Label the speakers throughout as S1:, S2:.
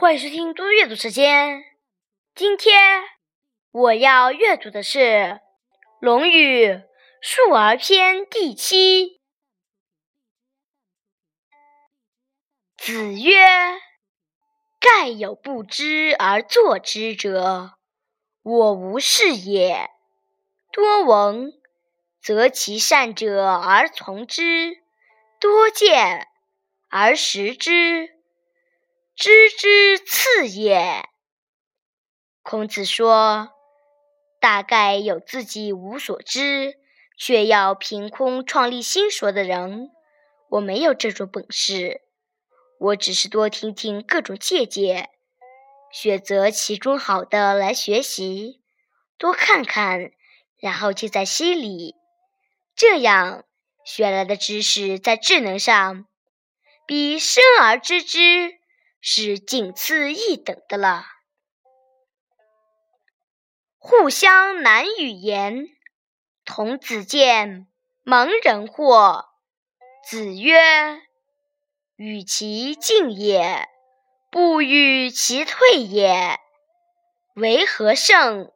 S1: 欢迎收听多多阅读时间。今天我要阅读的是《论语·述而篇》第七。子曰：“盖有不知而作之者，我无是也。多闻，则其善者而从之；多见，而识之。”知之次也。孔子说：“大概有自己无所知，却要凭空创立新说的人，我没有这种本事。我只是多听听各种见解，选择其中好的来学习，多看看，然后记在心里。这样学来的知识，在智能上比生而知之。”是仅次一等的了。互相难语言。童子见蒙人惑，子曰：“与其进也，不与其退也。为何胜？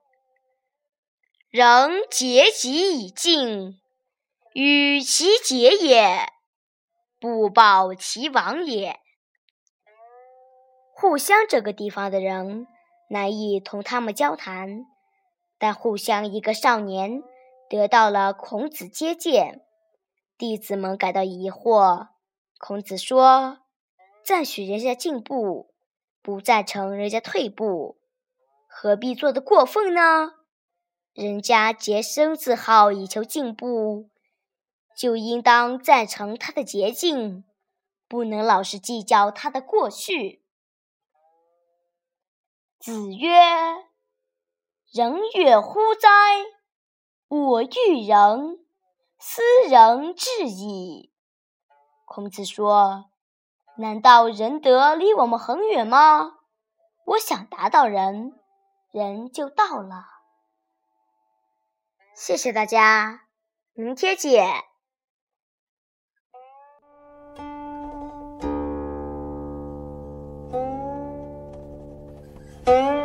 S1: 仍竭己以进，与其竭也，不报其亡也。”互相这个地方的人难以同他们交谈，但互相一个少年得到了孔子接见，弟子们感到疑惑。孔子说：“赞许人家进步，不赞成人家退步，何必做得过分呢？人家洁身自好以求进步，就应当赞成他的捷径，不能老是计较他的过去。”子曰：“人远乎哉？我欲人，斯人至矣。”孔子说：“难道仁德离我们很远吗？我想达到人，人就到了。”谢谢大家，明天见。Mm-hmm.